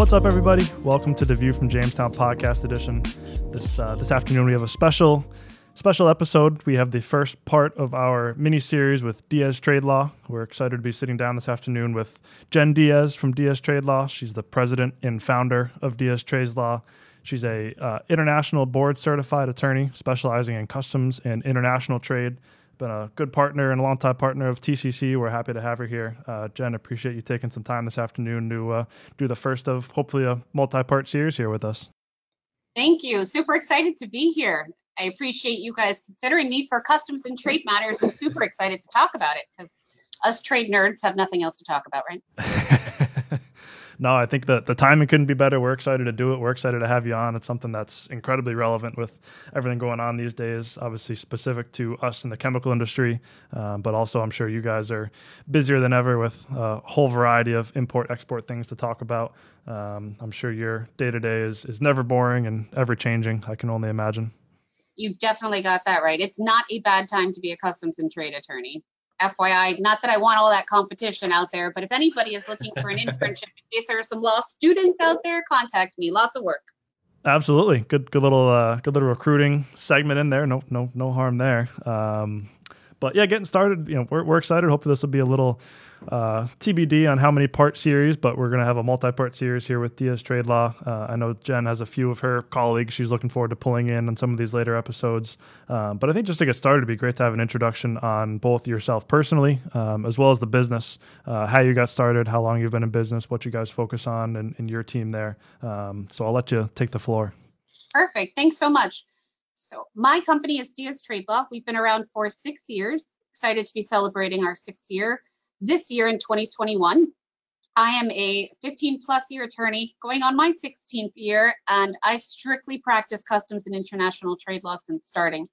What's up, everybody? Welcome to the View from Jamestown podcast edition. This uh, this afternoon we have a special special episode. We have the first part of our mini series with Diaz Trade Law. We're excited to be sitting down this afternoon with Jen Diaz from Diaz Trade Law. She's the president and founder of Diaz Trade Law. She's a uh, international board certified attorney specializing in customs and international trade been a good partner and a longtime partner of TCC. We're happy to have her here. Uh, Jen, appreciate you taking some time this afternoon to uh, do the first of hopefully a multi part series here with us. Thank you. Super excited to be here. I appreciate you guys considering me for customs and trade matters and super excited to talk about it because us trade nerds have nothing else to talk about, right? no, I think that the timing couldn't be better. We're excited to do it. We're excited to have you on. It's something that's incredibly relevant with everything going on these days, obviously specific to us in the chemical industry, um, but also I'm sure you guys are busier than ever with a whole variety of import export things to talk about. Um, I'm sure your day to day is is never boring and ever changing. I can only imagine. You definitely got that right. It's not a bad time to be a customs and trade attorney. FYI, not that I want all that competition out there, but if anybody is looking for an internship, in case there are some law students out there, contact me. Lots of work. Absolutely, good, good little, uh, good little recruiting segment in there. No, no, no harm there. Um, but yeah, getting started. You know, we're we're excited. Hopefully, this will be a little uh, TBD on how many part series, but we're going to have a multi part series here with Diaz Trade Law. Uh, I know Jen has a few of her colleagues she's looking forward to pulling in on some of these later episodes. Um, but I think just to get started, it'd be great to have an introduction on both yourself personally um, as well as the business, uh, how you got started, how long you've been in business, what you guys focus on, and, and your team there. Um, so I'll let you take the floor. Perfect. Thanks so much. So, my company is Diaz Trade Law. We've been around for six years. Excited to be celebrating our sixth year this year in 2021. I am a 15 plus year attorney going on my 16th year, and I've strictly practiced customs and international trade law since starting.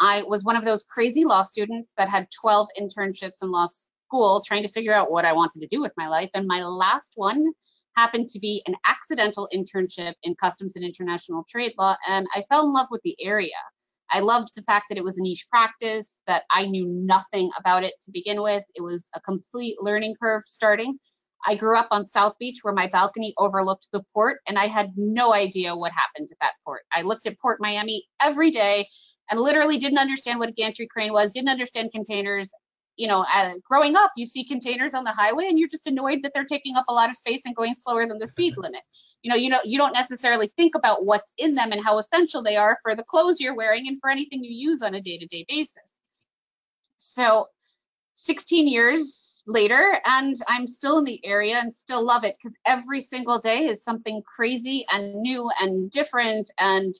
I was one of those crazy law students that had 12 internships in law school trying to figure out what I wanted to do with my life. And my last one happened to be an accidental internship in customs and international trade law. And I fell in love with the area. I loved the fact that it was a niche practice, that I knew nothing about it to begin with. It was a complete learning curve starting. I grew up on South Beach where my balcony overlooked the port, and I had no idea what happened at that port. I looked at Port Miami every day and literally didn't understand what a gantry crane was, didn't understand containers, you know, uh, growing up, you see containers on the highway and you're just annoyed that they're taking up a lot of space and going slower than the speed limit. You know, you know, you don't necessarily think about what's in them and how essential they are for the clothes you're wearing and for anything you use on a day-to-day basis. So 16 years later and I'm still in the area and still love it because every single day is something crazy and new and different and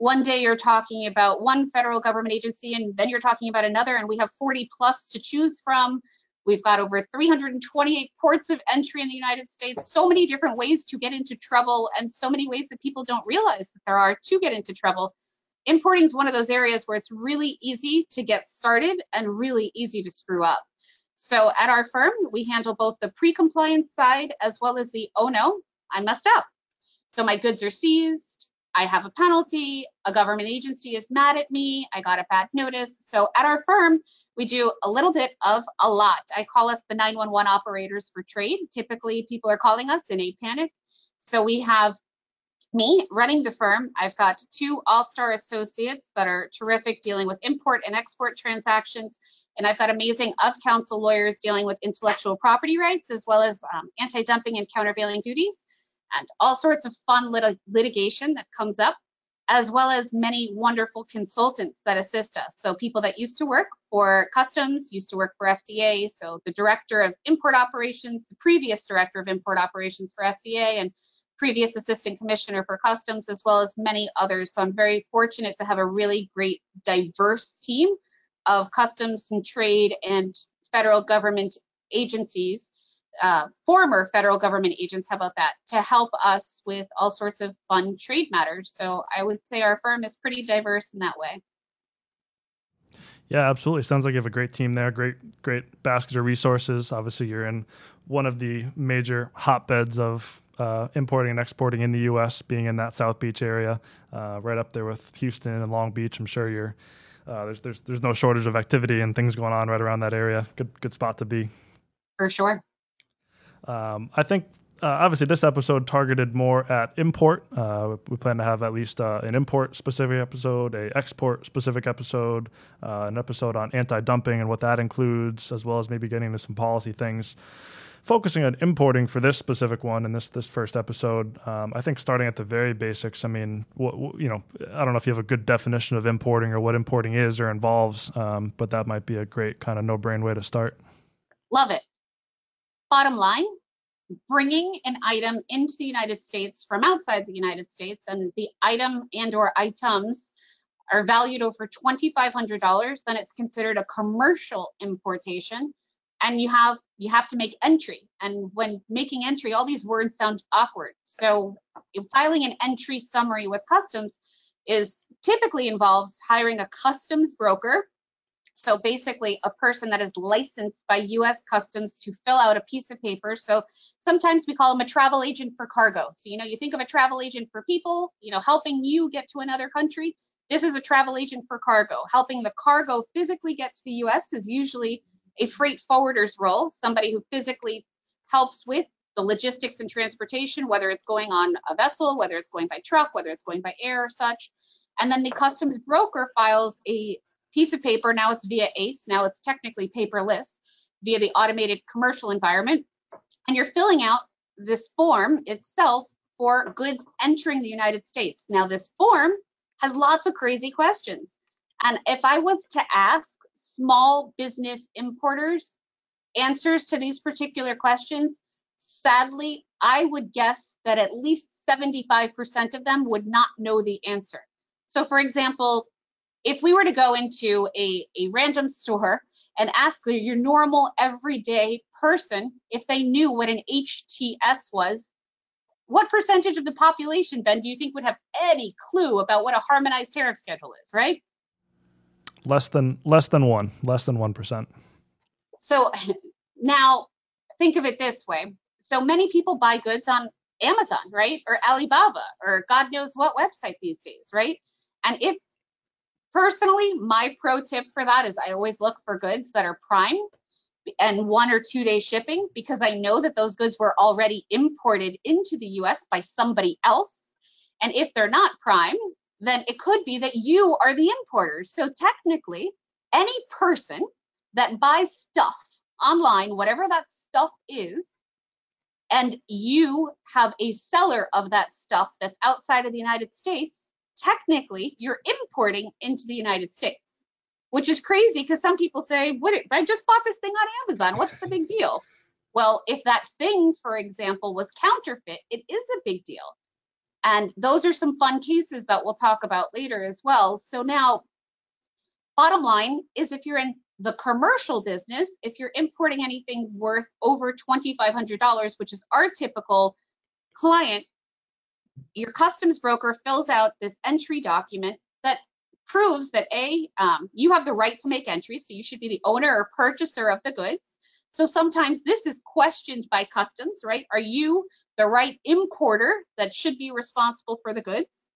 one day you're talking about one federal government agency and then you're talking about another and we have 40 plus to choose from. We've got over 328 ports of entry in the united states so many different ways to get into trouble and so many ways that people don't realize that there are to get into trouble. Importing is one of those areas where it's really easy to get started and really easy to screw up. So at our firm we handle both the pre-compliance side as well as the oh no i messed up. So my goods are seized I have a penalty, a government agency is mad at me, I got a bad notice. So at our firm, we do a little bit of a lot. I call us the 911 operators for trade. Typically, people are calling us in a panic. So we have me running the firm. I've got two all star associates that are terrific dealing with import and export transactions. And I've got amazing of counsel lawyers dealing with intellectual property rights as well as um, anti dumping and countervailing duties and all sorts of fun lit- litigation that comes up, as well as many wonderful consultants that assist us. So, people that used to work for customs, used to work for FDA. So, the director of import operations, the previous director of import operations for FDA, and previous assistant commissioner for customs, as well as many others. So, I'm very fortunate to have a really great, diverse team of customs and trade and federal government agencies uh, former federal government agents, how about that, to help us with all sorts of fun trade matters. So I would say our firm is pretty diverse in that way. Yeah, absolutely. Sounds like you have a great team there. Great, great basket of resources. Obviously, you're in one of the major hotbeds of uh, importing and exporting in the U.S., being in that South Beach area, uh, right up there with Houston and Long Beach. I'm sure you're uh, there's there's there's no shortage of activity and things going on right around that area. Good good spot to be. For sure. Um, I think uh, obviously, this episode targeted more at import. Uh, we plan to have at least uh, an import specific episode, a export specific episode, uh, an episode on anti-dumping and what that includes, as well as maybe getting into some policy things. Focusing on importing for this specific one in this this first episode, um, I think starting at the very basics. I mean, you know, I don't know if you have a good definition of importing or what importing is or involves, um, but that might be a great kind of no-brain way to start. Love it. Bottom line, bringing an item into the United States from outside the United States and the item and or items are valued over $2500 then it's considered a commercial importation. And you have you have to make entry. And when making entry all these words sound awkward. So filing an entry summary with customs is typically involves hiring a customs broker so basically, a person that is licensed by US Customs to fill out a piece of paper. So sometimes we call them a travel agent for cargo. So, you know, you think of a travel agent for people, you know, helping you get to another country. This is a travel agent for cargo. Helping the cargo physically get to the US is usually a freight forwarder's role, somebody who physically helps with the logistics and transportation, whether it's going on a vessel, whether it's going by truck, whether it's going by air or such. And then the customs broker files a piece of paper. Now it's via ACE. Now it's technically paperless via the automated commercial environment. And you're filling out this form itself for goods entering the United States. Now, this form has lots of crazy questions. And if I was to ask small business importers answers to these particular questions, sadly, I would guess that at least 75% of them would not know the answer. So, for example, if we were to go into a, a random store and ask your normal everyday person if they knew what an HTS was, what percentage of the population, Ben, do you think would have any clue about what a harmonized tariff schedule is, right? Less than less than one, less than one percent. So now think of it this way. So many people buy goods on Amazon, right? Or Alibaba, or God knows what website these days, right? And if Personally, my pro tip for that is I always look for goods that are prime and one or two day shipping because I know that those goods were already imported into the US by somebody else. And if they're not prime, then it could be that you are the importer. So technically, any person that buys stuff online, whatever that stuff is, and you have a seller of that stuff that's outside of the United States, technically you're importing into the United States, which is crazy because some people say, "What? I just bought this thing on Amazon. What's the big deal?" Well, if that thing, for example, was counterfeit, it is a big deal. And those are some fun cases that we'll talk about later as well. So now, bottom line is if you're in the commercial business, if you're importing anything worth over $2,500, which is our typical client, your customs broker fills out this entry document that proves that a um, you have the right to make entries so you should be the owner or purchaser of the goods. So sometimes this is questioned by customs right? Are you the right importer that should be responsible for the goods?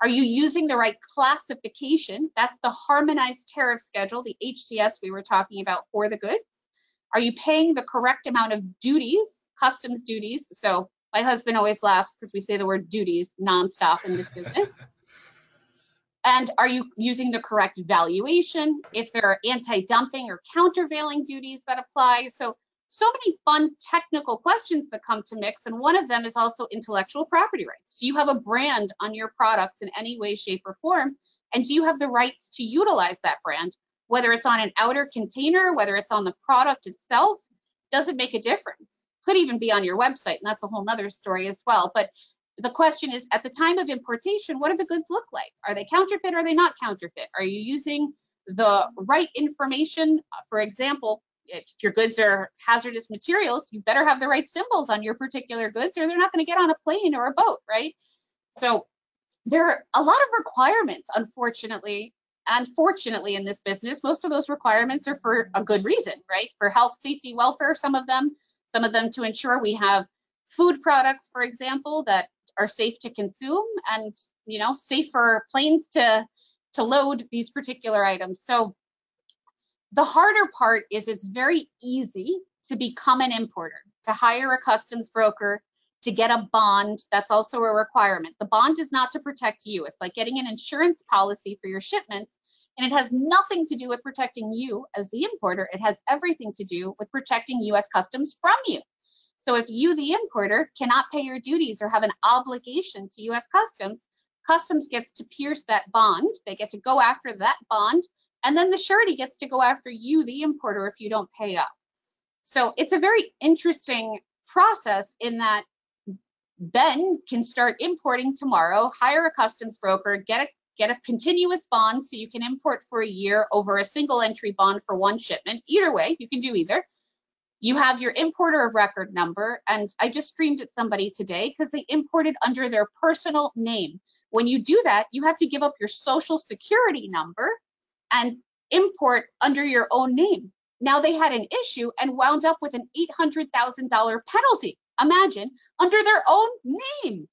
Are you using the right classification? That's the harmonized tariff schedule the hts we were talking about for the goods. Are you paying the correct amount of duties customs duties? So my husband always laughs because we say the word duties nonstop in this business. and are you using the correct valuation? If there are anti-dumping or countervailing duties that apply. So, so many fun technical questions that come to mix. And one of them is also intellectual property rights. Do you have a brand on your products in any way, shape, or form? And do you have the rights to utilize that brand? Whether it's on an outer container, whether it's on the product itself, doesn't make a difference could even be on your website, and that's a whole nother story as well. But the question is at the time of importation, what do the goods look like? Are they counterfeit? Or are they not counterfeit? Are you using the right information? For example, if your goods are hazardous materials, you better have the right symbols on your particular goods or they're not going to get on a plane or a boat, right? So there are a lot of requirements, unfortunately. Unfortunately, in this business, most of those requirements are for a good reason, right? For health, safety, welfare, some of them some of them to ensure we have food products, for example, that are safe to consume and you know safe for planes to to load these particular items. So the harder part is it's very easy to become an importer, to hire a customs broker, to get a bond, that's also a requirement. The bond is not to protect you. It's like getting an insurance policy for your shipments, and it has nothing to do with protecting you as the importer. It has everything to do with protecting US Customs from you. So if you, the importer, cannot pay your duties or have an obligation to US Customs, Customs gets to pierce that bond. They get to go after that bond, and then the surety gets to go after you, the importer, if you don't pay up. So it's a very interesting process in that Ben can start importing tomorrow, hire a customs broker, get a get a continuous bond so you can import for a year over a single entry bond for one shipment. Either way, you can do either. You have your importer of record number, and I just screamed at somebody today because they imported under their personal name. When you do that, you have to give up your social security number and import under your own name. Now they had an issue and wound up with an $800,000 penalty. Imagine under their own name,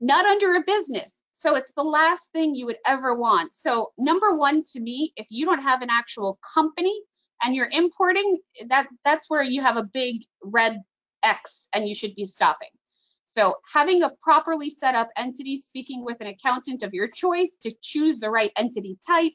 not under a business. So it's the last thing you would ever want. So number one to me, if you don't have an actual company and you're importing, that that's where you have a big red X and you should be stopping. So having a properly set up entity, speaking with an accountant of your choice to choose the right entity type,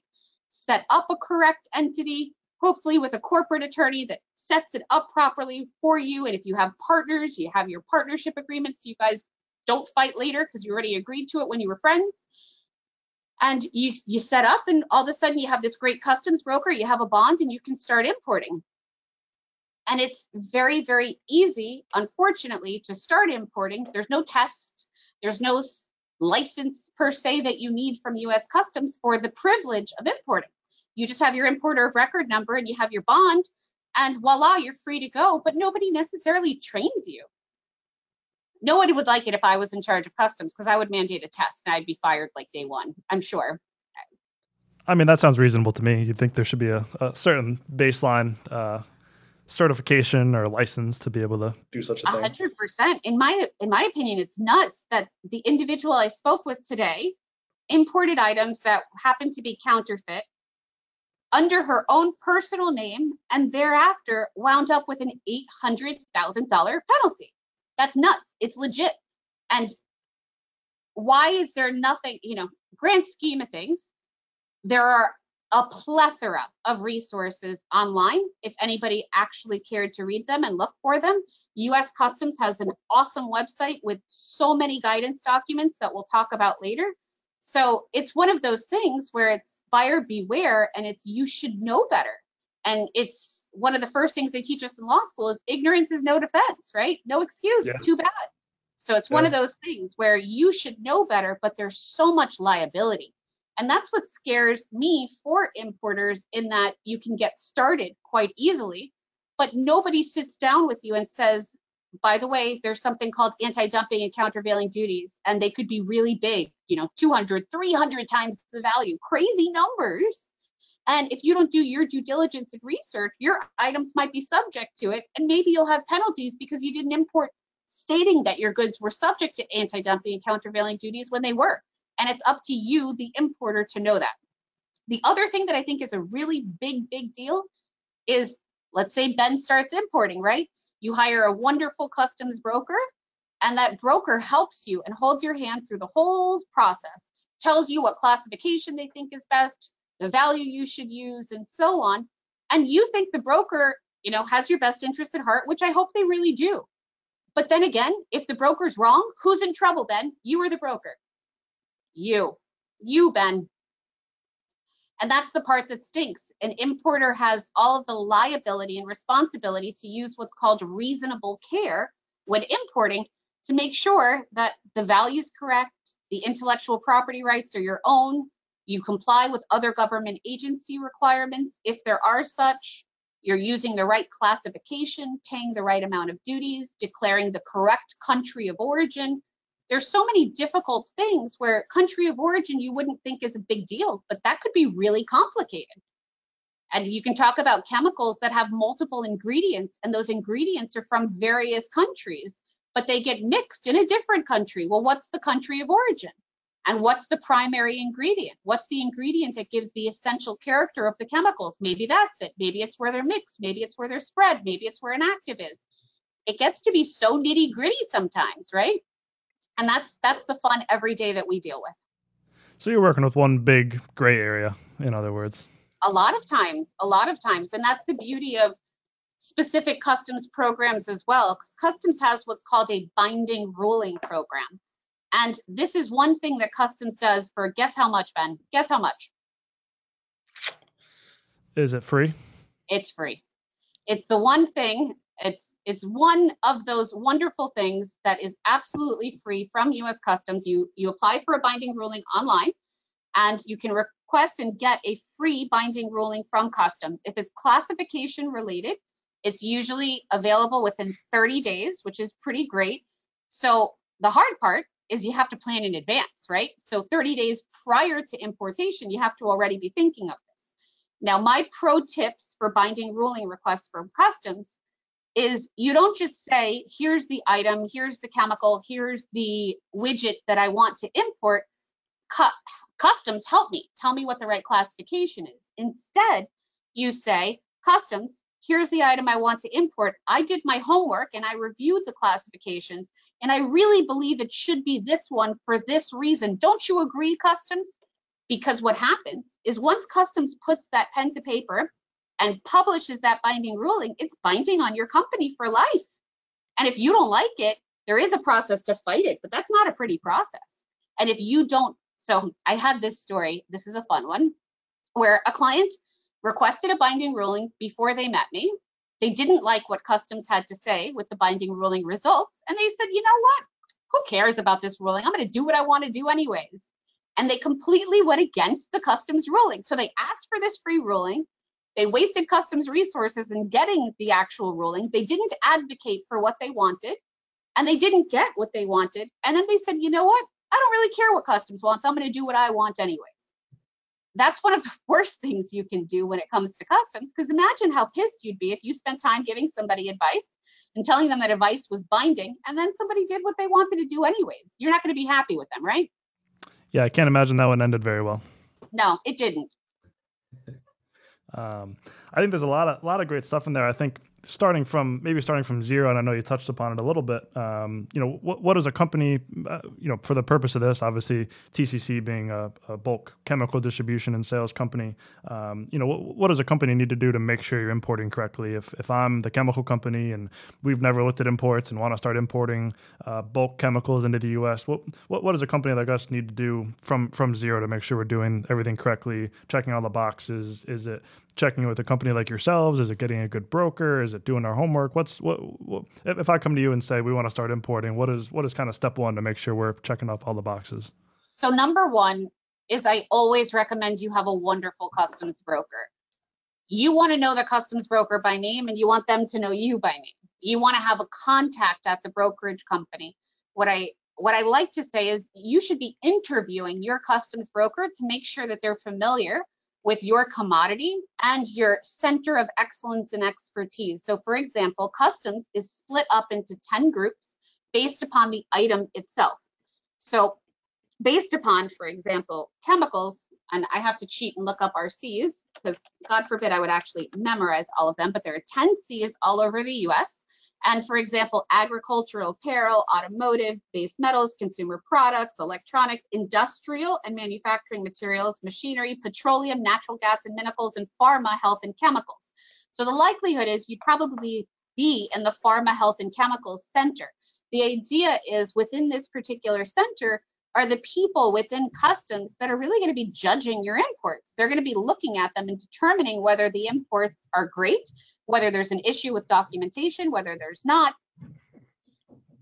set up a correct entity, hopefully with a corporate attorney that sets it up properly for you. And if you have partners, you have your partnership agreements, you guys don't fight later because you already agreed to it when you were friends. And you, you set up and all of a sudden you have this great customs broker, you have a bond and you can start importing. And it's very, very easy, unfortunately, to start importing. There's no test, there's no license per se that you need from US Customs for the privilege of importing. You just have your importer of record number and you have your bond, and voila, you're free to go, but nobody necessarily trains you no one would like it if I was in charge of customs because I would mandate a test and I'd be fired like day one, I'm sure. I mean, that sounds reasonable to me. You'd think there should be a, a certain baseline uh, certification or license to be able to do such a thing. hundred percent. In my in my opinion, it's nuts that the individual I spoke with today imported items that happened to be counterfeit under her own personal name and thereafter wound up with an $800,000 penalty. That's nuts. It's legit. And why is there nothing, you know, grand scheme of things, there are a plethora of resources online if anybody actually cared to read them and look for them. US Customs has an awesome website with so many guidance documents that we'll talk about later. So it's one of those things where it's buyer beware and it's you should know better. And it's one of the first things they teach us in law school is ignorance is no defense, right? No excuse, yeah. too bad. So it's yeah. one of those things where you should know better, but there's so much liability. And that's what scares me for importers in that you can get started quite easily, but nobody sits down with you and says, by the way, there's something called anti-dumping and countervailing duties, and they could be really big, you know, 200, 300 times the value, crazy numbers. And if you don't do your due diligence and research, your items might be subject to it. And maybe you'll have penalties because you didn't import stating that your goods were subject to anti dumping and countervailing duties when they were. And it's up to you, the importer, to know that. The other thing that I think is a really big, big deal is let's say Ben starts importing, right? You hire a wonderful customs broker, and that broker helps you and holds your hand through the whole process, tells you what classification they think is best, the value you should use, and so on. And you think the broker, you know, has your best interest at heart, which I hope they really do. But then again, if the broker's wrong, who's in trouble, Ben? You or the broker? You. You, Ben. And that's the part that stinks. An importer has all of the liability and responsibility to use what's called reasonable care when importing to make sure that the value is correct, the intellectual property rights are your own, you comply with other government agency requirements if there are such. You're using the right classification, paying the right amount of duties, declaring the correct country of origin. There's so many difficult things where country of origin you wouldn't think is a big deal, but that could be really complicated. And you can talk about chemicals that have multiple ingredients, and those ingredients are from various countries, but they get mixed in a different country. Well, what's the country of origin? And what's the primary ingredient? What's the ingredient that gives the essential character of the chemicals? Maybe that's it. Maybe it's where they're mixed. Maybe it's where they're spread. Maybe it's where an active is. it gets to be so nitty gritty sometimes, right? And that's that's the fun every day that we deal with. So you're working with one big gray area, in other words. A lot of times, a lot of times, and that's the beauty of specific customs programs as well, because customs has what's called a binding ruling program. And this is one thing that customs does for guess how much, Ben? Guess how much? Is it free? It's free. It's the one thing, it's it's one of those wonderful things that is absolutely free from US Customs. You you apply for a binding ruling online and you can request and get a free binding ruling from Customs. If it's classification related, it's usually available within 30 days, which is pretty great. So the hard part is you have to plan in advance, right? So 30 days prior to importation, you have to already be thinking of this. Now, my pro tips for binding ruling requests from customs is you don't just say, here's the item, here's the chemical, here's the widget that I want to import. customs, help me, tell me what the right classification is. Instead, you say, customs, here's the item I want to import. I did my homework and I reviewed the classifications, and I really believe it should be this one for this reason. Don't you agree, Customs? Because what happens is once Customs puts that pen to paper and publishes that binding ruling, it's binding on your company for life. And if you don't like it, there is a process to fight it, but that's not a pretty process. And if you don't, so I had this story, this is a fun one, where a client requested a binding ruling before they met me. They didn't like what customs had to say with the binding ruling results. And they said, you know what? Who cares about this ruling? I'm going to do what I want to do anyways. And they completely went against the customs ruling. So they asked for this free ruling. They wasted customs resources in getting the actual ruling. They didn't advocate for what they wanted and they didn't get what they wanted. And then they said, you know what? I don't really care what customs wants. I'm going to do what I want anyway that's one of the worst things you can do when it comes to customs because imagine how pissed you'd be if you spent time giving somebody advice and telling them that advice was binding and then somebody did what they wanted to do anyways. You're not going to be happy with them right? Yeah i can't imagine that one ended very well. No it didn't. Um, i think there's a lot of a lot of great stuff in there. I think starting from maybe starting from zero, and I know you touched upon it a little bit. Um, you know, what, what is a company, uh, you know, for the purpose of this, obviously TCC being a, a bulk chemical distribution and sales company, um, you know, what, what, does a company need to do to make sure you're importing correctly? If, if I'm the chemical company and we've never looked at imports and want to start importing uh, bulk chemicals into the U.S., what, what, what does a company like us need to do from, from zero to make sure we're doing everything correctly, checking all the boxes? Is it checking with a company like yourselves? Is it getting a good broker? Is it doing our homework? What's what, what, if I come to you and say we want to start importing? What is what is kind of step one to make sure we're checking off all the boxes? So number one is I always recommend you have a wonderful customs broker. You want to know the customs broker by name, and you want them to know you by name. You want to have a contact at the brokerage company. What I what I like to say is you should be interviewing your customs broker to make sure that they're familiar with your commodity and your center of excellence and expertise. So, for example, customs is split up into 10 groups based upon the item itself. So, based upon, for example, chemicals, and I have to cheat and look up our C's because God forbid I would actually memorize all of them, but there are 10 C's all over the US. And for example, agricultural apparel, automotive, base metals, consumer products, electronics, industrial and manufacturing materials, machinery, petroleum, natural gas and minerals, and pharma, health, and chemicals. So the likelihood is you'd probably be in the pharma, health, and chemicals center. The idea is within this particular center, are the people within customs that are really going to be judging your imports. They're going to be looking at them and determining whether the imports are great, whether there's an issue with documentation, whether there's not.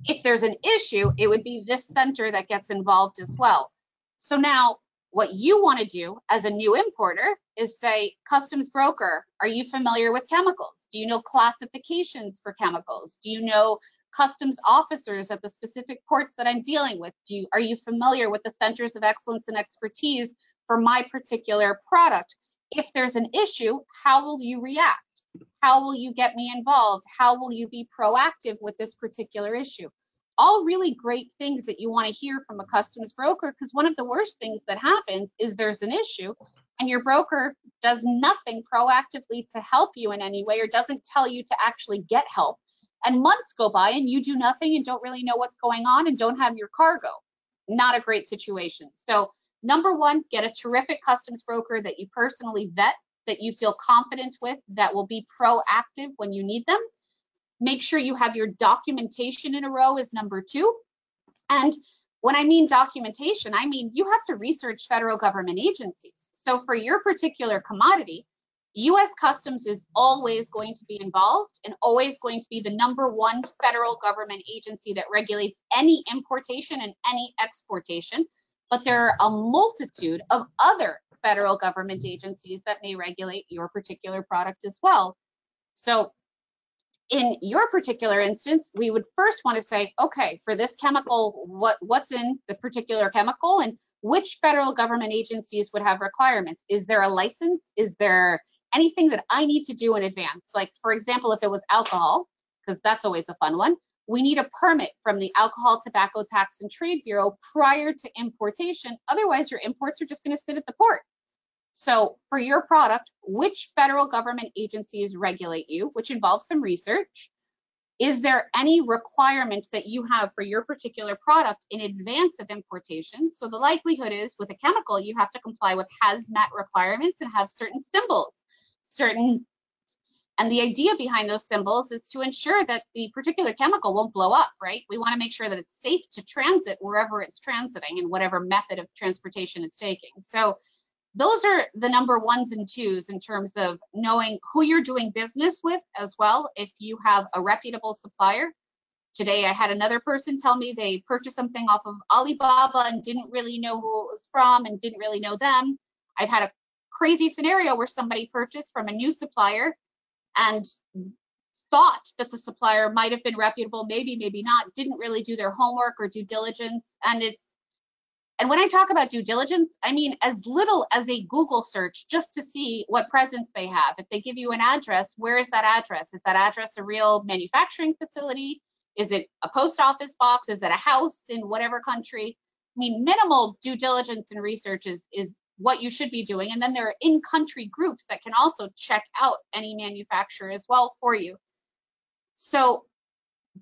If there's an issue, it would be this center that gets involved as well. So now what you want to do as a new importer is say, customs broker, are you familiar with chemicals? Do you know classifications for chemicals? Do you know customs officers at the specific ports that I'm dealing with? Do you, are you familiar with the centers of excellence and expertise for my particular product? If there's an issue, how will you react? How will you get me involved? How will you be proactive with this particular issue? All really great things that you want to hear from a customs broker because one of the worst things that happens is there's an issue and your broker does nothing proactively to help you in any way or doesn't tell you to actually get help and months go by and you do nothing and don't really know what's going on and don't have your cargo. Not a great situation. So, number one, get a terrific customs broker that you personally vet, that you feel confident with, that will be proactive when you need them. Make sure you have your documentation in a row, is number two. And when I mean documentation, I mean you have to research federal government agencies. So, for your particular commodity, US Customs is always going to be involved and always going to be the number one federal government agency that regulates any importation and any exportation. But there are a multitude of other federal government agencies that may regulate your particular product as well. So, in your particular instance, we would first want to say, okay, for this chemical, what, what's in the particular chemical and which federal government agencies would have requirements? Is there a license? Is there anything that I need to do in advance. Like, for example, if it was alcohol, because that's always a fun one, we need a permit from the Alcohol, Tobacco Tax and Trade Bureau prior to importation. Otherwise, your imports are just going to sit at the port. So, for your product, which federal government agencies regulate you, which involves some research? Is there any requirement that you have for your particular product in advance of importation? So, the likelihood is with a chemical, you have to comply with hazmat requirements and have certain symbols certain and the idea behind those symbols is to ensure that the particular chemical won't blow up, right? We want to make sure that it's safe to transit wherever it's transiting and whatever method of transportation it's taking. So those are the number ones and twos in terms of knowing who you're doing business with as well. If you have a reputable supplier, today I had another person tell me they purchased something off of Alibaba and didn't really know who it was from and didn't really know them. I've had a crazy scenario where somebody purchased from a new supplier and thought that the supplier might have been reputable, maybe, maybe not, didn't really do their homework or due diligence. And it's, and when I talk about due diligence, I mean as little as a Google search just to see what presence they have. If they give you an address, where is that address? Is that address a real manufacturing facility? Is it a post office box? Is it a house in whatever country? I mean, minimal due diligence and research is, is what you should be doing. And then there are in country groups that can also check out any manufacturer as well for you. So,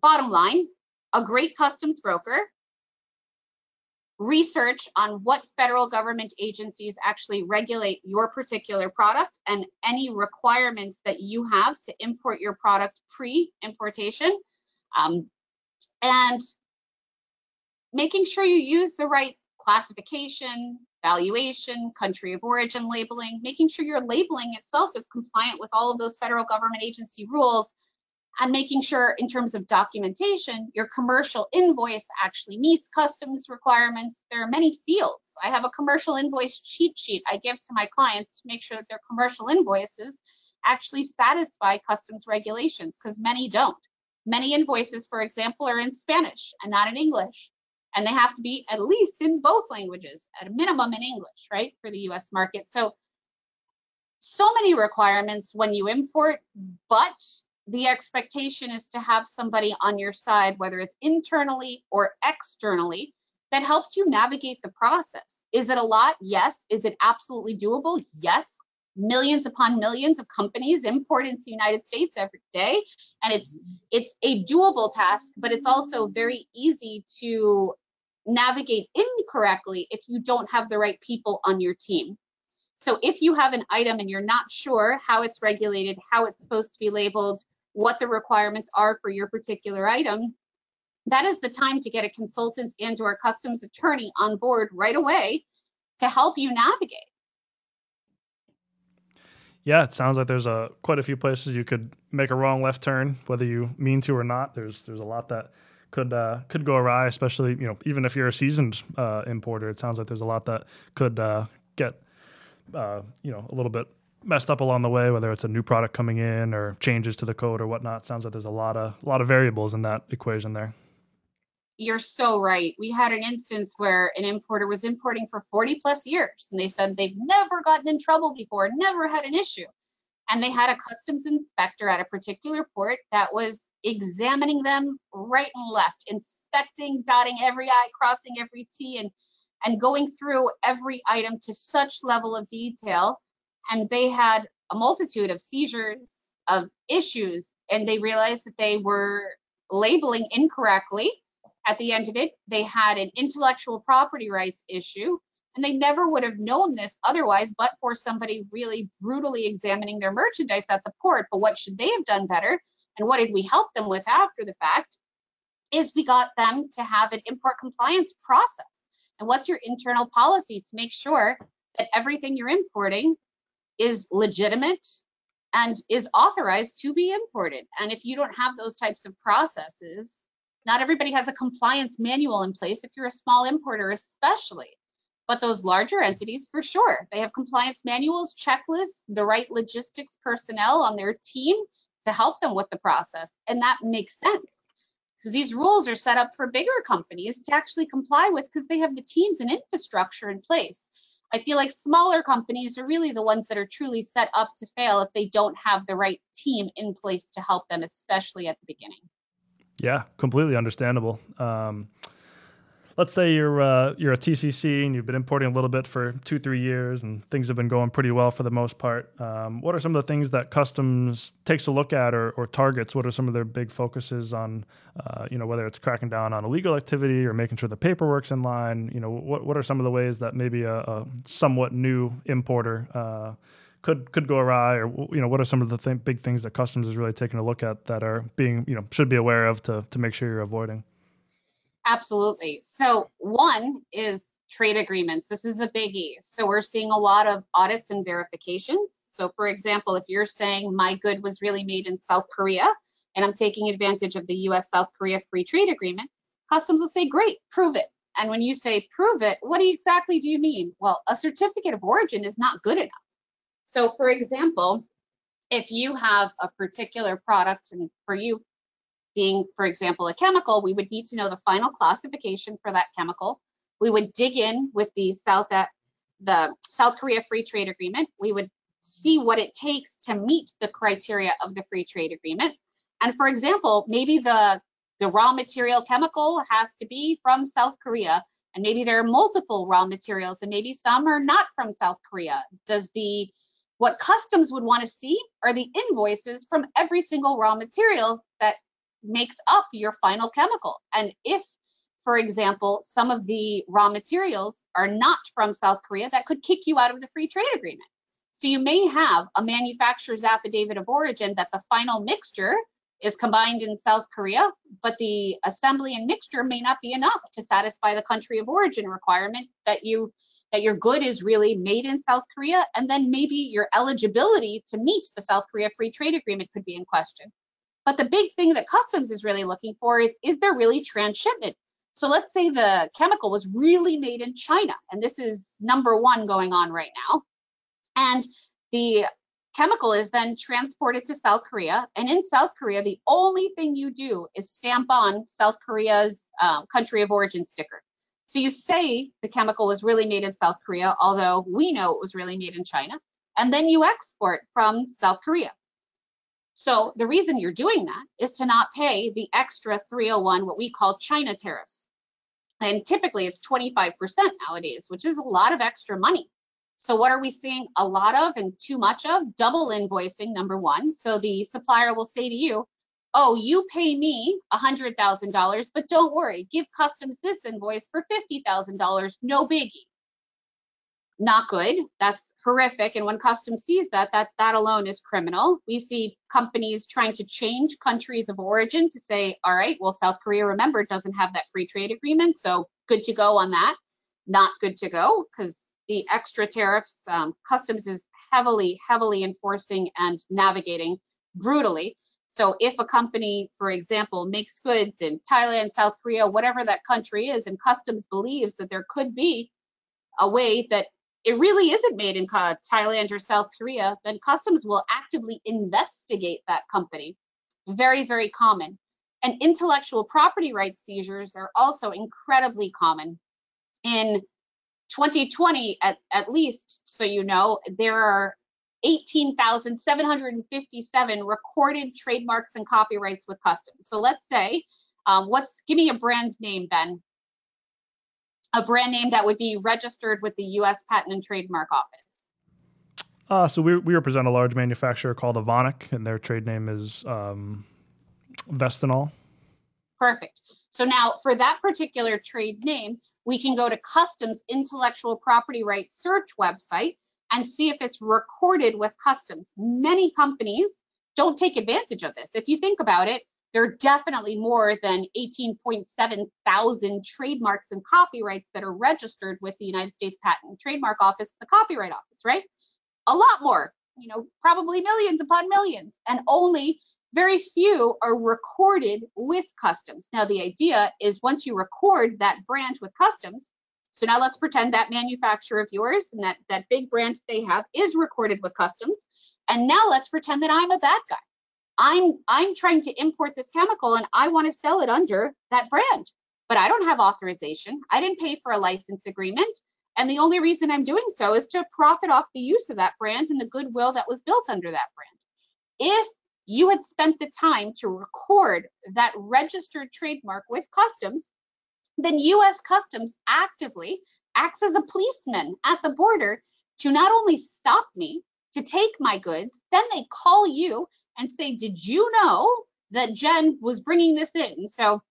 bottom line, a great customs broker, research on what federal government agencies actually regulate your particular product and any requirements that you have to import your product pre importation. Um, and making sure you use the right classification, valuation, country of origin labeling, making sure your labeling itself is compliant with all of those federal government agency rules, and making sure in terms of documentation, your commercial invoice actually meets customs requirements. There are many fields. I have a commercial invoice cheat sheet I give to my clients to make sure that their commercial invoices actually satisfy customs regulations because many don't. Many invoices, for example, are in Spanish and not in English and they have to be at least in both languages, at a minimum in English, right, for the US market. So, so many requirements when you import, but the expectation is to have somebody on your side, whether it's internally or externally, that helps you navigate the process. Is it a lot? Yes. Is it absolutely doable? Yes. Millions upon millions of companies import into the United States every day, and it's it's a doable task, but it's also very easy to navigate incorrectly if you don't have the right people on your team. So if you have an item and you're not sure how it's regulated, how it's supposed to be labeled, what the requirements are for your particular item, that is the time to get a consultant and or customs attorney on board right away to help you navigate. Yeah, it sounds like there's a quite a few places you could make a wrong left turn, whether you mean to or not. There's there's a lot that could uh, could go awry, especially you know even if you're a seasoned uh, importer. It sounds like there's a lot that could uh, get uh, you know a little bit messed up along the way, whether it's a new product coming in or changes to the code or whatnot. Sounds like there's a lot of a lot of variables in that equation there. You're so right. We had an instance where an importer was importing for 40 plus years, and they said they've never gotten in trouble before, never had an issue and they had a customs inspector at a particular port that was examining them right and left, inspecting, dotting every I, crossing every T, and and going through every item to such level of detail. And they had a multitude of seizures, of issues, and they realized that they were labeling incorrectly. At the end of it, they had an intellectual property rights issue, and they never would have known this otherwise, but for somebody really brutally examining their merchandise at the port. But what should they have done better? And what did we help them with after the fact? Is we got them to have an import compliance process. And what's your internal policy to make sure that everything you're importing is legitimate and is authorized to be imported. And if you don't have those types of processes, not everybody has a compliance manual in place if you're a small importer, especially. But those larger entities, for sure, they have compliance manuals, checklists, the right logistics personnel on their team to help them with the process. And that makes sense because these rules are set up for bigger companies to actually comply with because they have the teams and infrastructure in place. I feel like smaller companies are really the ones that are truly set up to fail if they don't have the right team in place to help them, especially at the beginning. Yeah, completely understandable. Um, let's say you're uh, you're a TCC and you've been importing a little bit for two three years and things have been going pretty well for the most part. Um, what are some of the things that customs takes a look at or, or targets? What are some of their big focuses on? Uh, you know whether it's cracking down on illegal activity or making sure the paperwork's in line. You know what what are some of the ways that maybe a, a somewhat new importer uh, could could go awry, or you know, what are some of the th- big things that customs is really taking a look at that are being you know should be aware of to to make sure you're avoiding. Absolutely. So one is trade agreements. This is a biggie. So we're seeing a lot of audits and verifications. So for example, if you're saying my good was really made in South Korea and I'm taking advantage of the US South Korea free trade agreement, customs will say, great, prove it. And when you say prove it, what exactly do you mean? Well, a certificate of origin is not good enough. So for example, if you have a particular product and for you being, for example, a chemical, we would need to know the final classification for that chemical. We would dig in with the South uh, the South Korea Free Trade Agreement. We would see what it takes to meet the criteria of the free trade agreement. And for example, maybe the the raw material chemical has to be from South Korea, and maybe there are multiple raw materials, and maybe some are not from South Korea. Does the what customs would want to see are the invoices from every single raw material that makes up your final chemical. And if, for example, some of the raw materials are not from South Korea, that could kick you out of the free trade agreement. So you may have a manufacturer's affidavit of origin that the final mixture is combined in South Korea, but the assembly and mixture may not be enough to satisfy the country of origin requirement that you that your good is really made in South Korea, and then maybe your eligibility to meet the South Korea Free Trade Agreement could be in question. But the big thing that customs is really looking for is is there really transshipment? So let's say the chemical was really made in China, and this is number one going on right now. And the chemical is then transported to South Korea. And in South Korea, the only thing you do is stamp on South Korea's uh, country of origin sticker. So you say the chemical was really made in South Korea, although we know it was really made in China, and then you export from South Korea. So the reason you're doing that is to not pay the extra 301, what we call China tariffs. And typically it's 25% nowadays, which is a lot of extra money. So what are we seeing a lot of and too much of? Double invoicing, number one. So the supplier will say to you, oh, you pay me $100,000, but don't worry, give customs this invoice for $50,000, no biggie not good. That's horrific. And when customs sees that, that that alone is criminal. We see companies trying to change countries of origin to say, all right, well, South Korea, remember, doesn't have that free trade agreement, so good to go on that. Not good to go because the extra tariffs, um, customs is heavily, heavily enforcing and navigating brutally. So if a company, for example, makes goods in Thailand, South Korea, whatever that country is, and customs believes that there could be a way that it really isn't made in Thailand or South Korea, then customs will actively investigate that company. Very, very common. And intellectual property rights seizures are also incredibly common. In 2020, at, at least, so you know, there are 18,757 recorded trademarks and copyrights with customs. So let's say, um, what's, give me a brand name, Ben a brand name that would be registered with the US Patent and Trademark Office? Uh, so we, we represent a large manufacturer called Evonik, and their trade name is um, Vestinol. Perfect. So now for that particular trade name, we can go to Customs intellectual property rights search website and see if it's recorded with Customs. Many companies don't take advantage of this. If you think about it, there are definitely more than 18.7 thousand trademarks and copyrights that are registered with the United States Patent and Trademark Office, the Copyright Office, right? A lot more, you know, probably millions upon millions, and only very few are recorded with customs. Now, the idea is once you record that brand with customs, so now let's pretend that manufacturer of yours and that, that big brand they have is recorded with customs. And now let's pretend that I'm a bad guy. I'm I'm trying to import this chemical and I want to sell it under that brand, but I don't have authorization. I didn't pay for a license agreement. And the only reason I'm doing so is to profit off the use of that brand and the goodwill that was built under that brand. If you had spent the time to record that registered trademark with customs, then US Customs actively acts as a policeman at the border to not only stop me, to take my goods, then they call you and say, Did you know that Jen was bringing this in? So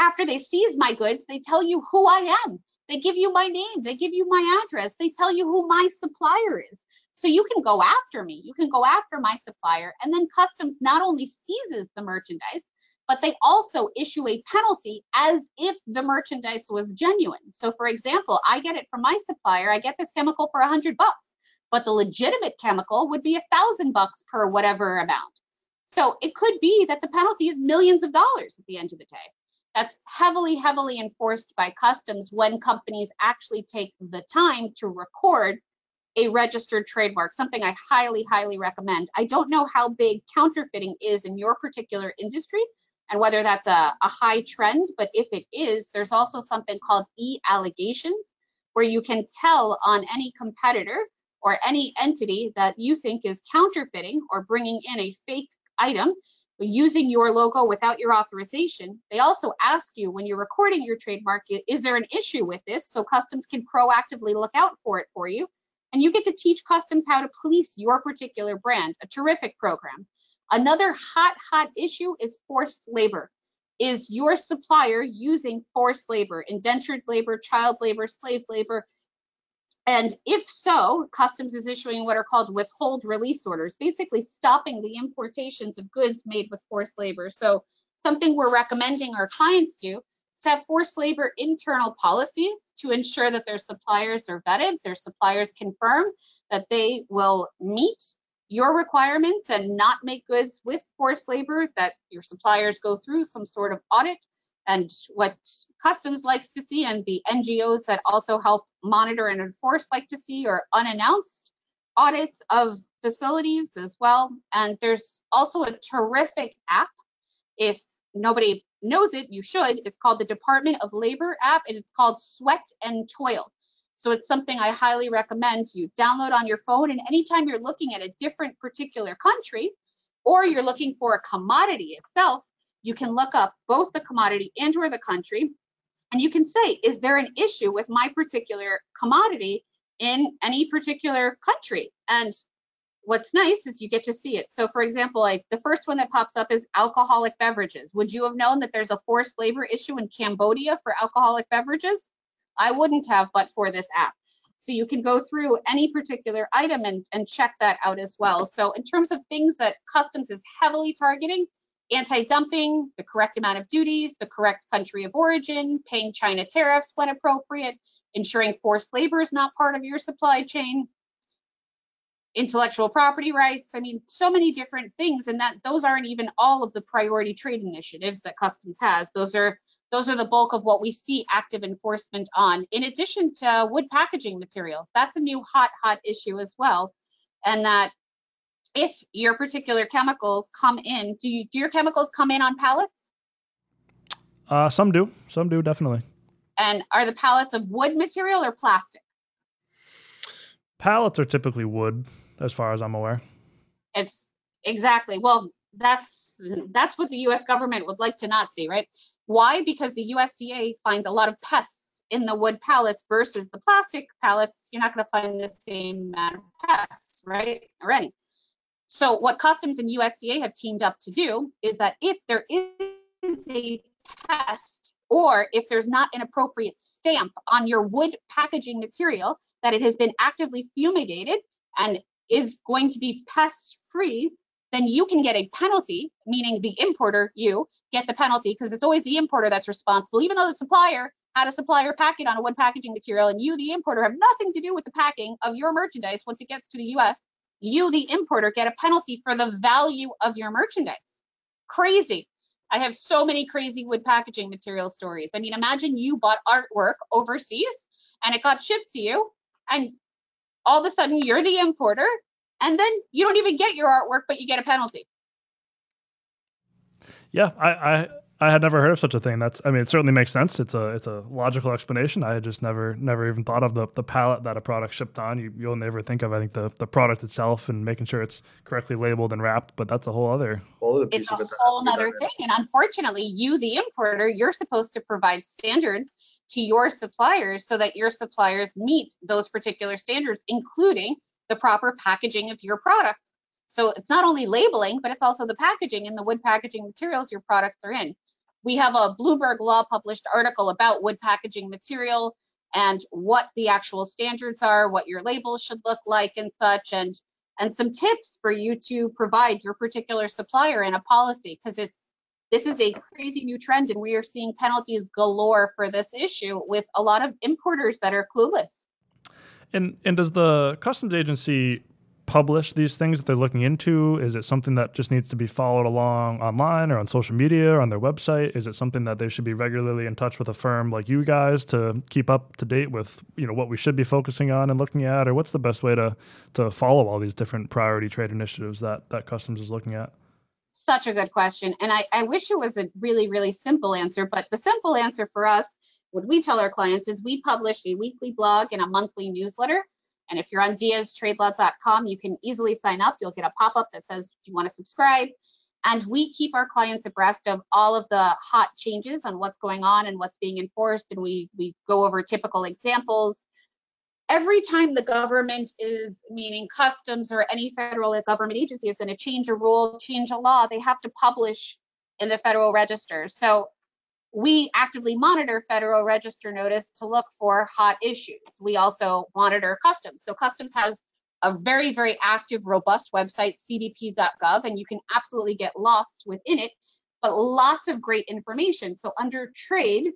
after they seize my goods, they tell you who I am. They give you my name, they give you my address, they tell you who my supplier is. So you can go after me, you can go after my supplier, and then customs not only seizes the merchandise, but they also issue a penalty as if the merchandise was genuine. So for example, I get it from my supplier, I get this chemical for a hundred bucks but the legitimate chemical would be a thousand bucks per whatever amount. So it could be that the penalty is millions of dollars at the end of the day. That's heavily, heavily enforced by customs when companies actually take the time to record a registered trademark, something I highly, highly recommend. I don't know how big counterfeiting is in your particular industry and whether that's a, a high trend, but if it is, there's also something called e allegations where you can tell on any competitor or any entity that you think is counterfeiting or bringing in a fake item using your logo without your authorization. They also ask you when you're recording your trademark, is there an issue with this? So customs can proactively look out for it for you. And you get to teach customs how to police your particular brand, a terrific program. Another hot, hot issue is forced labor. Is your supplier using forced labor, indentured labor, child labor, slave labor? And if so, customs is issuing what are called withhold release orders, basically stopping the importations of goods made with forced labor. So something we're recommending our clients do is to have forced labor internal policies to ensure that their suppliers are vetted, their suppliers confirm that they will meet your requirements and not make goods with forced labor, that your suppliers go through some sort of audit and what customs likes to see and the NGOs that also help monitor and enforce like to see are unannounced audits of facilities as well. And there's also a terrific app. If nobody knows it, you should. It's called the Department of Labor app and it's called Sweat and Toil. So it's something I highly recommend you download on your phone. And anytime you're looking at a different particular country or you're looking for a commodity itself, you can look up both the commodity and or the country and you can say is there an issue with my particular commodity in any particular country? And what's nice is you get to see it. So for example like the first one that pops up is alcoholic beverages. Would you have known that there's a forced labor issue in cambodia for alcoholic beverages i wouldn't have but for this app so you can go through any particular item and, and check that out as well so in terms of things that customs is heavily targeting anti-dumping, the correct amount of duties, the correct country of origin, paying China tariffs when appropriate, ensuring forced labor is not part of your supply chain, intellectual property rights. I mean, so many different things, and that those aren't even all of the priority trade initiatives that Customs has. Those are those are the bulk of what we see active enforcement on. In addition to wood packaging materials, that's a new hot hot issue as well, and that if your particular chemicals come in, do you do your chemicals come in on pallets? Uh, some do. Some do definitely. And are the pallets of wood material or plastic? Pallets are typically wood, as far as I'm aware. It's exactly. Well, that's that's what the U.S. government would like to not see, right? Why? Because the USDA finds a lot of pests in the wood pallets versus the plastic pallets, you're not going to find the same amount of pests, right? Already. So what customs and USDA have teamed up to do is that if there is a pest or if there's not an appropriate stamp on your wood packaging material that it has been actively fumigated and is going to be pest free, then you can get a penalty, meaning the importer, you get the penalty because it's always the importer that's responsible, even though the supplier had a supplier pack it on a wood packaging material and you, the importer, have nothing to do with the packing of your merchandise once it gets to the US. You, the importer, get a penalty for the value of your merchandise. Crazy. I have so many crazy wood packaging material stories. I mean, imagine you bought artwork overseas and it got shipped to you, and all of a sudden you're the importer, and then you don't even get your artwork, but you get a penalty. Yeah, I, I I had never heard of such a thing. That's I mean, it certainly makes sense. It's a it's a logical explanation. I had just never never even thought of the the pallet that a product shipped on. You you'll never think of I think the the product itself and making sure it's correctly labeled and wrapped. But that's a whole other whole other it's a whole other thing. And unfortunately, you the importer, you're supposed to provide standards to your suppliers so that your suppliers meet those particular standards, including the proper packaging of your product. So it's not only labeling, but it's also the packaging and the wood packaging materials your products are in we have a Bloomberg Law published article about wood packaging material and what the actual standards are, what your labels should look like and such, and and some tips for you to provide your particular supplier in a policy because it's this is a crazy new trend and we are seeing penalties galore for this issue with a lot of importers that are clueless. And and does the customs agency publish these things that they're looking into? Is it something that just needs to be followed along online or on social media or on their website? Is it something that they should be regularly in touch with a firm like you guys to keep up to date with, you know, what we should be focusing on and looking at? Or what's the best way to to follow all these different priority trade initiatives that that customs is looking at? Such a good question. And I, I wish it was a really, really simple answer, but the simple answer for us, what we tell our clients is we publish a weekly blog and a monthly newsletter and if you're on diaztradelaw.com, you can easily sign up. You'll get a pop up that says, Do you want to subscribe? And we keep our clients abreast of all of the hot changes on what's going on and what's being enforced. And we, we go over typical examples. Every time the government is, meaning customs or any federal government agency, is going to change a rule, change a law, they have to publish in the Federal Register. So we actively monitor Federal Register notice to look for hot issues. We also monitor customs. So customs has a very, very active, robust website, cbp.gov, and you can absolutely get lost within it, but lots of great information. So under trade,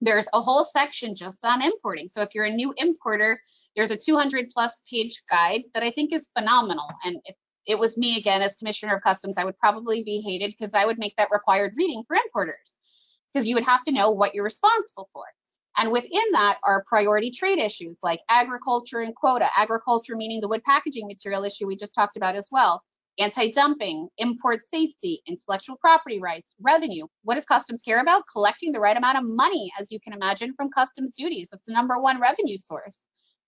there's a whole section just on importing. So if you're a new importer, there's a 200 plus page guide that I think is phenomenal. And if it was me again as commissioner of customs, I would probably be hated because I would make that required reading for importers because you would have to know what you're responsible for. And within that are priority trade issues like agriculture and quota, agriculture meaning the wood packaging material issue we just talked about as well, anti dumping, import safety, intellectual property rights, revenue. What does customs care about? Collecting the right amount of money, as you can imagine, from customs duties. That's the number one revenue source.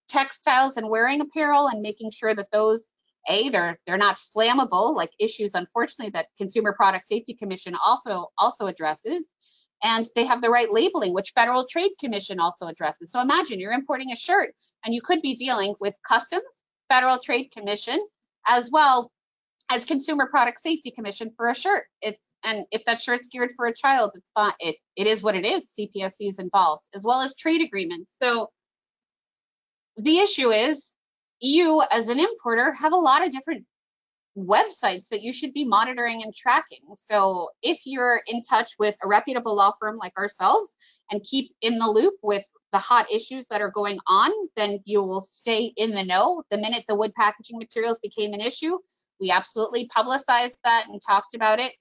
Textiles and wearing apparel and making sure that those a they're they're not flammable like issues unfortunately that consumer product safety commission also also addresses and they have the right labeling, which Federal Trade Commission also addresses. So imagine you're importing a shirt and you could be dealing with customs, Federal Trade Commission, as well as Consumer Product Safety Commission for a shirt. It's and if that shirt's geared for a child, it's fine. It it is what it is. CPSC is involved, as well as trade agreements. So the issue is you as an importer have a lot of different websites that you should be monitoring and tracking. So if you're in touch with a reputable law firm like ourselves and keep in the loop with the hot issues that are going on, then you will stay in the know. The minute the wood packaging materials became an issue, we absolutely publicized that and talked about it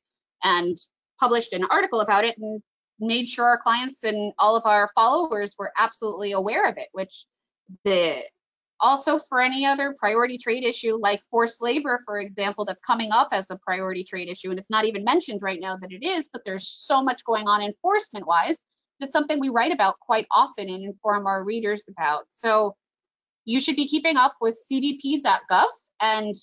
and published an article about it and made sure our clients and all of our followers were absolutely aware of it, which the also, for any other priority trade issue like forced labor, for example, that's coming up as a priority trade issue, and it's not even mentioned right now that it is, but there's so much going on enforcement wise. It's something we write about quite often and inform our readers about. So you should be keeping up with cbp.gov, and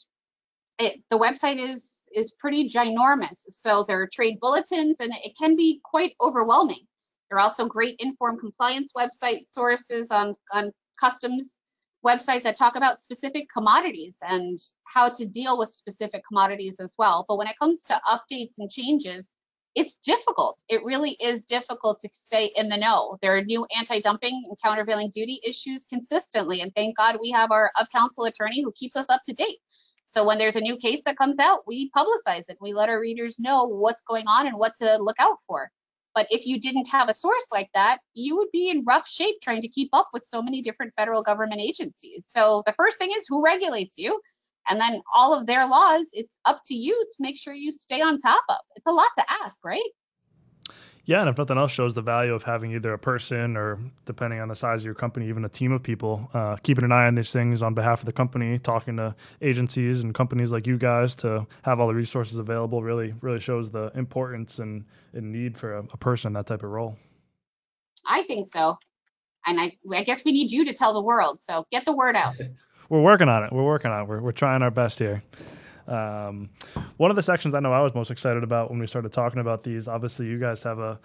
it, the website is is pretty ginormous. So there are trade bulletins, and it can be quite overwhelming. There are also great informed compliance website sources on, on customs websites that talk about specific commodities and how to deal with specific commodities as well. But when it comes to updates and changes, it's difficult. It really is difficult to stay in the know. There are new anti-dumping and countervailing duty issues consistently, and thank God we have our of counsel attorney who keeps us up to date. So when there's a new case that comes out, we publicize it. We let our readers know what's going on and what to look out for. But if you didn't have a source like that, you would be in rough shape trying to keep up with so many different federal government agencies. So the first thing is who regulates you? And then all of their laws, it's up to you to make sure you stay on top of. It's a lot to ask, right? Yeah, and if nothing else, shows the value of having either a person or, depending on the size of your company, even a team of people uh, keeping an eye on these things on behalf of the company, talking to agencies and companies like you guys to have all the resources available. Really, really shows the importance and, and need for a, a person that type of role. I think so, and I, I guess we need you to tell the world. So get the word out. we're working on it. We're working on it. We're, we're trying our best here. Um, one of the sections I know I was most excited about when we started talking about these, obviously, you guys have a,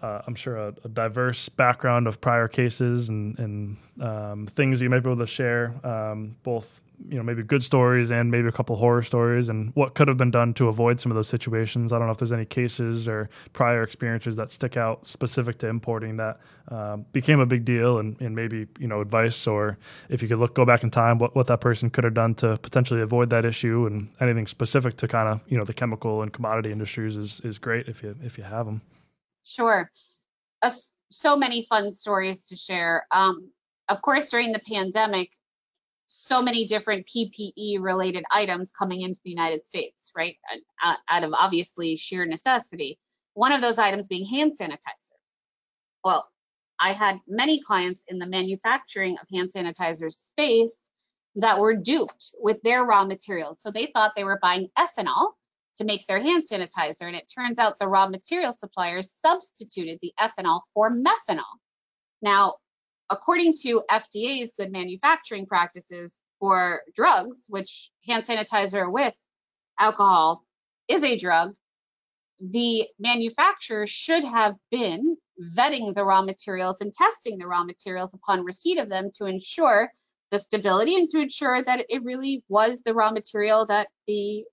uh, I'm sure, a, a, diverse background of prior cases and, and um, things you might be able to share, um, both you know maybe good stories and maybe a couple horror stories and what could have been done to avoid some of those situations. I don't know if there's any cases or prior experiences that stick out specific to importing that um, became a big deal and, and maybe you know advice or if you could look go back in time what, what that person could have done to potentially avoid that issue and anything specific to kind of you know the chemical and commodity industries is is great if you if you have them sure. Uh, so many fun stories to share. Um, of course during the pandemic so many different PPE related items coming into the United States, right? Uh, out of obviously sheer necessity. One of those items being hand sanitizer. Well, I had many clients in the manufacturing of hand sanitizer space that were duped with their raw materials. So they thought they were buying ethanol to make their hand sanitizer. And it turns out the raw material suppliers substituted the ethanol for methanol. Now, according to FDA's good manufacturing practices for drugs, which hand sanitizer with alcohol is a drug, the manufacturer should have been vetting the raw materials and testing the raw materials upon receipt of them to ensure the stability and to ensure that it really was the raw material that the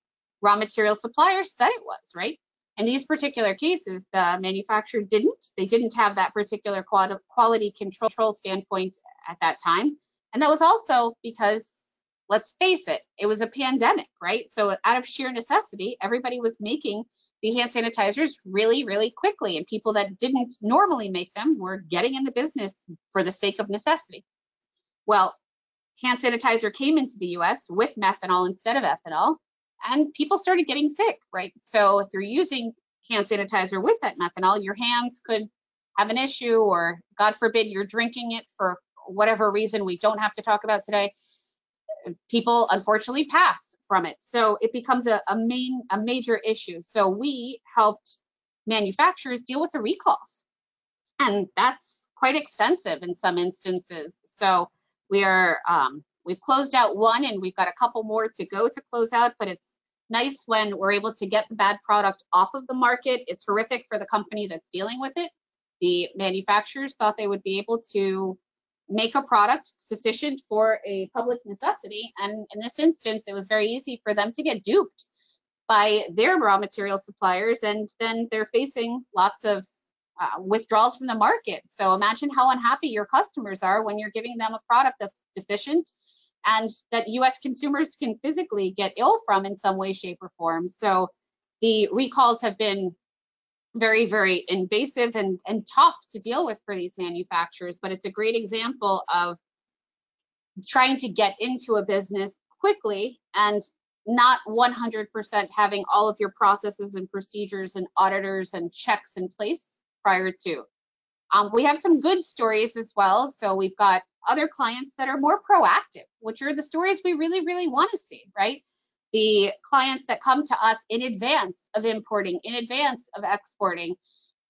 raw material supplier said it was, right? In these particular cases, the manufacturer didn't. They didn't have that particular quality control standpoint at that time. And that was also because, let's face it, it was a pandemic, right? So, out of sheer necessity, everybody was making the hand sanitizers really, really quickly. And people that didn't normally make them were getting in the business for the sake of necessity. Well, hand sanitizer came into the US with methanol instead of ethanol and people started getting sick, right? So if you're using hand sanitizer with that methanol, your hands could have an issue, or God forbid, you're drinking it for whatever reason we don't have to talk about today. People unfortunately pass from it, so it becomes a, a main a major issue. So we helped manufacturers deal with the recalls, and that's quite extensive in some instances. So we are um, We've closed out one and we've got a couple more to go to close out, but it's nice when we're able to get the bad product off of the market. It's horrific for the company that's dealing with it. The manufacturers thought they would be able to make a product sufficient for a public necessity. And in this instance, it was very easy for them to get duped by their raw material suppliers. And then they're facing lots of uh, withdrawals from the market. So imagine how unhappy your customers are when you're giving them a product that's deficient and that US consumers can physically get ill from in some way, shape, or form. So the recalls have been very, very invasive and, and tough to deal with for these manufacturers, but it's a great example of trying to get into a business quickly and not 100% having all of your processes and procedures and auditors and checks in place prior to. Um, we have some good stories as well. So we've got other clients that are more proactive, which are the stories we really, really want to see, right? The clients that come to us in advance of importing, in advance of exporting,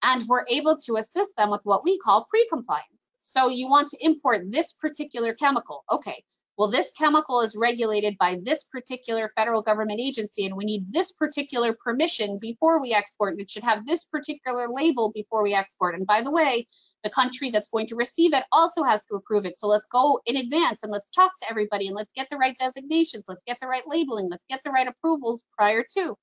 and we're able to assist them with what we call pre compliance. So you want to import this particular chemical. Okay, well, this chemical is regulated by this particular federal government agency, and we need this particular permission before we export. And it should have this particular label before we export. And by the way, the country that's going to receive it also has to approve it. So let's go in advance and let's talk to everybody and let's get the right designations, let's get the right labeling, let's get the right approvals prior to.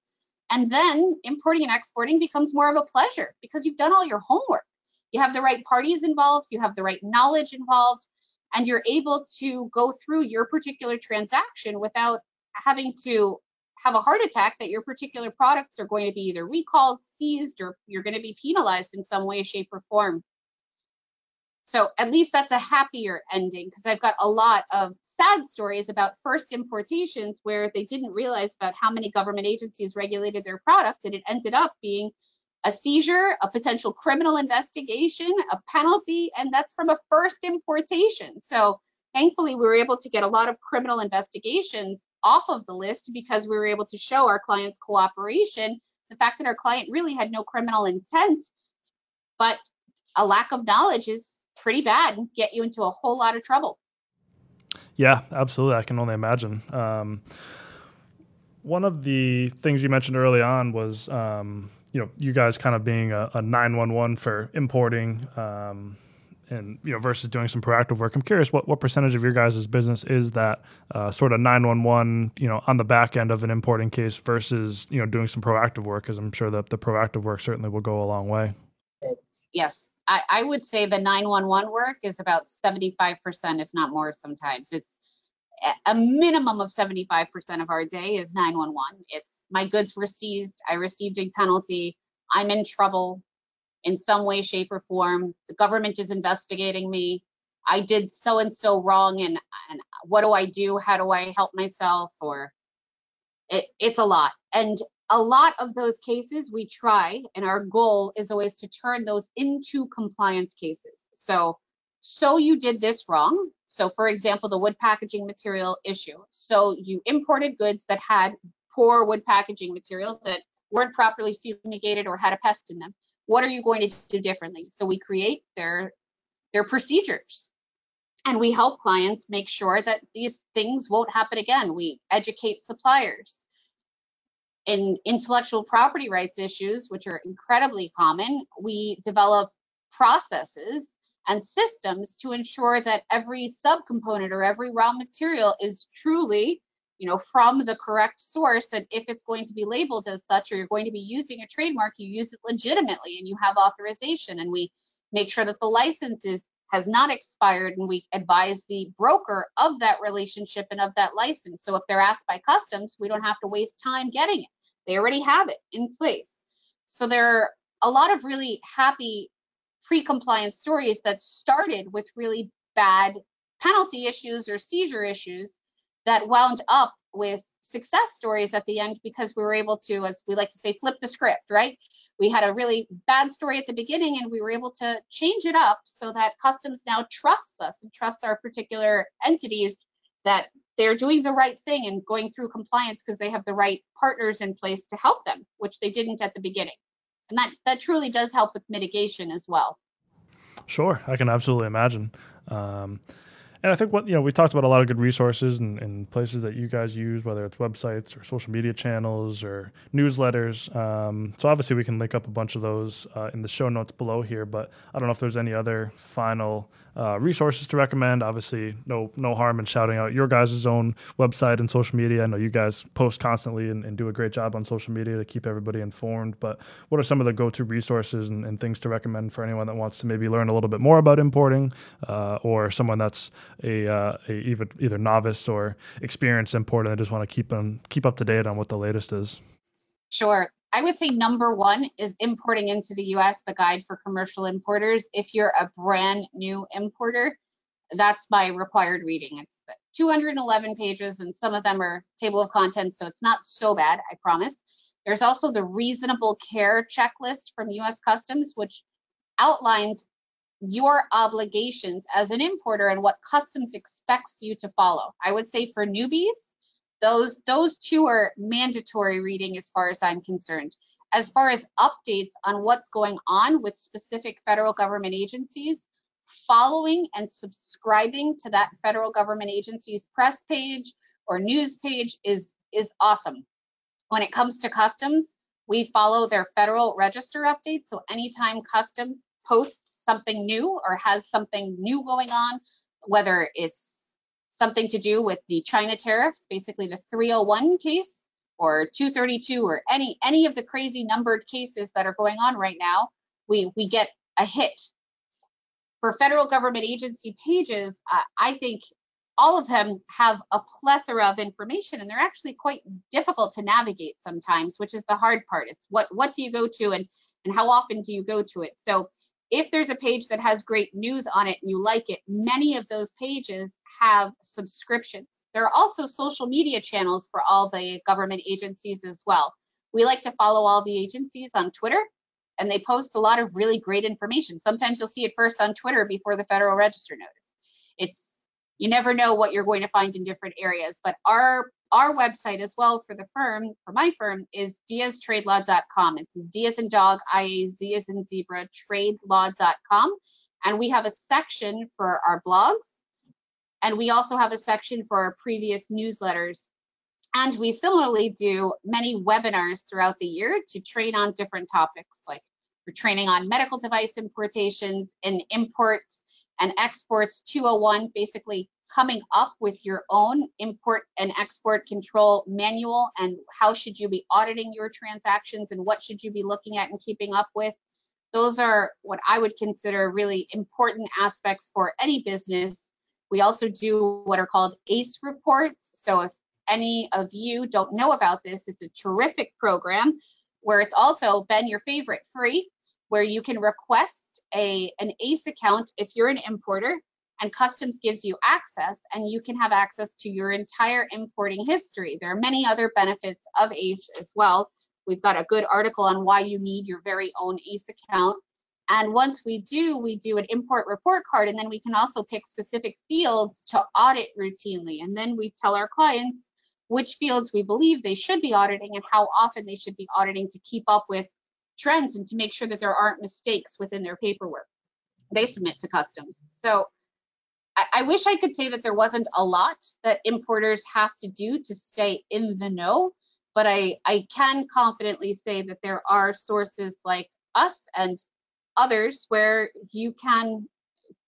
And then importing and exporting becomes more of a pleasure because you've done all your homework. You have the right parties involved, you have the right knowledge involved, and you're able to go through your particular transaction without having to have a heart attack that your particular products are going to be either recalled, seized, or you're going to be penalized in some way, shape, or form. So at least that's a happier ending because I've got a lot of sad stories about first importations where they didn't realize about how many government agencies regulated their product and it ended up being a seizure, a potential criminal investigation, a penalty, and that's from a first importation. So thankfully, we were able to get a lot of criminal investigations off of the list because we were able to show our clients cooperation, the fact that our client really had no criminal intent, but a lack of knowledge is pretty bad and get you into a whole lot of trouble. Yeah, absolutely. I can only imagine. Um, one of the things you mentioned early on was um, you know, you guys kind of being a, a 911 for importing, um, and you know, versus doing some proactive work. I'm curious what, what percentage of your guys' business is that uh, sort of 911, you know, on the back end of an importing case versus you know doing some proactive work, because I'm sure that the proactive work certainly will go a long way. Yes, I, I would say the 911 work is about 75%, if not more. Sometimes it's a minimum of 75% of our day is 911. It's my goods were seized, I received a penalty, I'm in trouble in some way, shape, or form. The government is investigating me. I did so and so wrong, and, and what do I do? How do I help myself? Or it, it's a lot. And a lot of those cases we try, and our goal is always to turn those into compliance cases. So so you did this wrong. So, for example, the wood packaging material issue. So, you imported goods that had poor wood packaging material that weren't properly fumigated or had a pest in them. What are you going to do differently? So, we create their their procedures and we help clients make sure that these things won't happen again. We educate suppliers. In intellectual property rights issues, which are incredibly common, we develop processes and systems to ensure that every subcomponent or every raw material is truly you know from the correct source. And if it's going to be labeled as such or you're going to be using a trademark you use it legitimately and you have authorization. And we make sure that the license is has not expired and we advise the broker of that relationship and of that license. So if they're asked by customs we don't have to waste time getting it. They already have it in place. So there are a lot of really happy pre-compliance stories that started with really bad penalty issues or seizure issues that wound up with success stories at the end because we were able to, as we like to say, flip the script, right? We had a really bad story at the beginning and we were able to change it up so that customs now trusts us and trusts our particular entities that they're doing the right thing and going through compliance because they have the right partners in place to help them, which they didn't at the beginning and that that truly does help with mitigation as well. Sure, I can absolutely imagine. Um, and I think what you know we talked about a lot of good resources and, and, places that you guys use, whether it's websites or social media channels or newsletters. Um, so obviously we can link up a bunch of those uh, in the show notes below here. But I don't know if there's any other final uh, resources to recommend. Obviously, no no harm in shouting out your guys' own website and social media. I know you guys post constantly and, and do a great job on social media to keep everybody informed. But what are some of the go-to resources and, and things to recommend for anyone that wants to maybe learn a little bit more about importing, uh, or someone that's a, uh, a either, either novice or experienced importer and just want to keep them keep up to date on what the latest is? Sure. I would say number one is importing into the US, the guide for commercial importers. If you're a brand new importer, that's my required reading. It's 211 pages, and some of them are table of contents, so it's not so bad, I promise. There's also the reasonable care checklist from US Customs, which outlines your obligations as an importer and what customs expects you to follow. I would say for newbies, those those two are mandatory reading as far as I'm concerned. As far as updates on what's going on with specific federal government agencies, following and subscribing to that federal government agency's press page or news page is is awesome. When it comes to customs, we follow their federal register updates. So anytime customs posts something new or has something new going on, whether it's something to do with the China tariffs, basically the 301 case or 232 or any any of the crazy numbered cases that are going on right now, we we get a hit. For federal government agency pages, uh, I think all of them have a plethora of information and they're actually quite difficult to navigate sometimes which is the hard part it's what what do you go to and and how often do you go to it so if there's a page that has great news on it and you like it many of those pages have subscriptions. There are also social media channels for all the government agencies as well. We like to follow all the agencies on twitter and they post a lot of really great information. Sometimes you'll see it first on twitter before the federal register notice. It's you never know what you're going to find in different areas. But our our website as well for the firm, for my firm, is diaztradelaw.com. It's D as in dog, I A Z as in zebra, tradelaw.com. And we have a section for our blogs. And we also have a section for our previous newsletters. And we similarly do many webinars throughout the year to train on different topics. Like we're training on medical device importations and imports and exports 201, basically coming up with your own import and export control manual and how should you be auditing your transactions and what should you be looking at and keeping up with. Those are what I would consider really important aspects for any business. We also do what are called ACE reports. So if any of you don't know about this, it's a terrific program where it's also been your favorite free, where you can request a an ACE account if you're an importer and customs gives you access and you can have access to your entire importing history. There are many other benefits of ACE as well. We've got a good article on why you need your very own ACE account. And once we do, we do an import report card, and then we can also pick specific fields to audit routinely. And then we tell our clients which fields we believe they should be auditing and how often they should be auditing to keep up with trends and to make sure that there aren't mistakes within their paperwork they submit to customs. So I, wish I could say that there wasn't a lot that importers have to do to stay in the know, but I, I can confidently say that there are sources like us and others where you can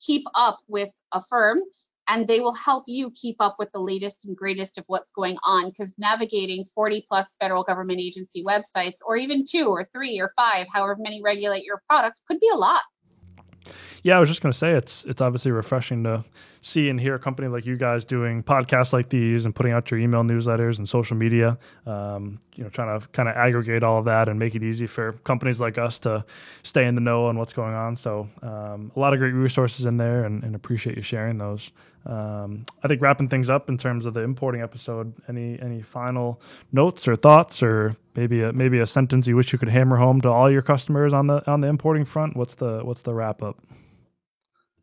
keep up with a firm and they will help you keep up with the latest and greatest of what's going on because navigating 40 plus federal government agency websites or even two or three or five however many regulate your product could be a lot yeah, I was just going to say it's it's obviously refreshing to see and hear a company like you guys doing podcasts like these and putting out your email newsletters and social media. Um, you know, trying to kind of aggregate all of that and make it easy for companies like us to stay in the know on what's going on. So um, a lot of great resources in there, and, and appreciate you sharing those. Um, I think wrapping things up in terms of the importing episode. Any any final notes or thoughts, or maybe a, maybe a sentence you wish you could hammer home to all your customers on the on the importing front? What's the what's the wrap up?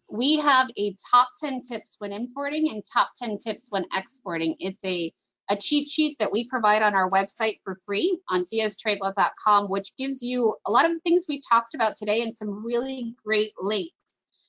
We have a top 10 tips when importing and top 10 tips when exporting. It's a, a cheat sheet that we provide on our website for free on diaztradelaw.com, which gives you a lot of the things we talked about today and some really great links.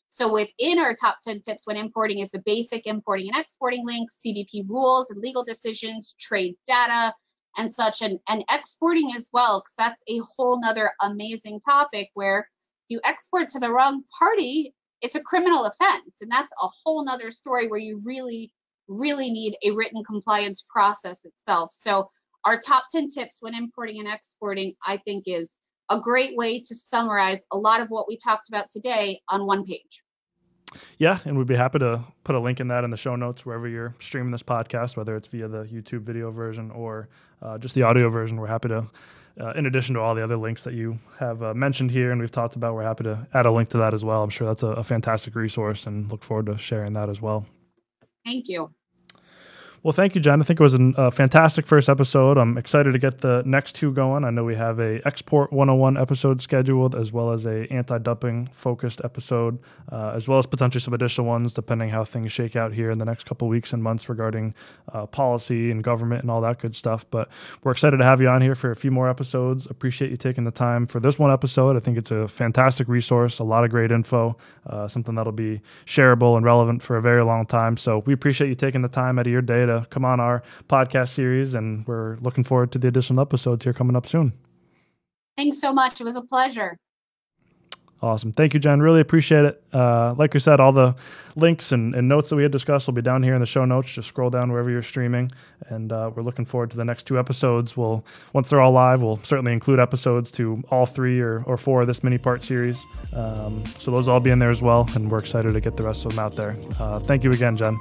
So within our top 10 tips when importing is the basic importing and exporting links, CBP rules and legal decisions, trade data, and such, and, and exporting as well, because that's a whole nother amazing topic where if you export to the wrong party, it's a criminal offense. And that's a whole nother story where you really, really need a written compliance process itself. So our top 10 tips when importing and exporting, I think is a great way to summarize a lot of what we talked about today on one page. Yeah, and we'd be happy to put a link in that in the show notes wherever you're streaming this podcast, whether it's via the YouTube video version or uh, just the audio version. We're happy to uh, in addition to all the other links that you have uh, mentioned here and we've talked about, we're happy to add a link to that as well. I'm sure that's a, a fantastic resource and look forward to sharing that as well. Thank you. Well, thank you, Jen. I think it was a fantastic first episode. I'm excited to get the next two going. I know we have a export 101 episode scheduled, as well as a anti-dumping focused episode, uh, as well as potentially some additional ones, depending how things shake out here in the next couple weeks and months regarding uh, policy and government and all that good stuff. But we're excited to have you on here for a few more episodes. Appreciate you taking the time for this one episode. I think it's a fantastic resource, a lot of great info, uh, something that'll be shareable and relevant for a very long time. So we appreciate you taking the time out of your day to come on our podcast series, and we're looking forward to the additional episodes here coming up soon. Thanks so much. It was a pleasure. Awesome. Thank you, Jen. Really appreciate it. Uh, like we said, all the links and, and, notes that we had discussed will be down here in the show notes. Just scroll down wherever you're streaming. And uh, we're looking forward to the next two episodes. We'll Once they're all live, we'll certainly include episodes to all three or, or four of this mini part series. Um, so those will all be in there as well. And we're excited to get the rest of them out there. Uh, thank you again, Jen.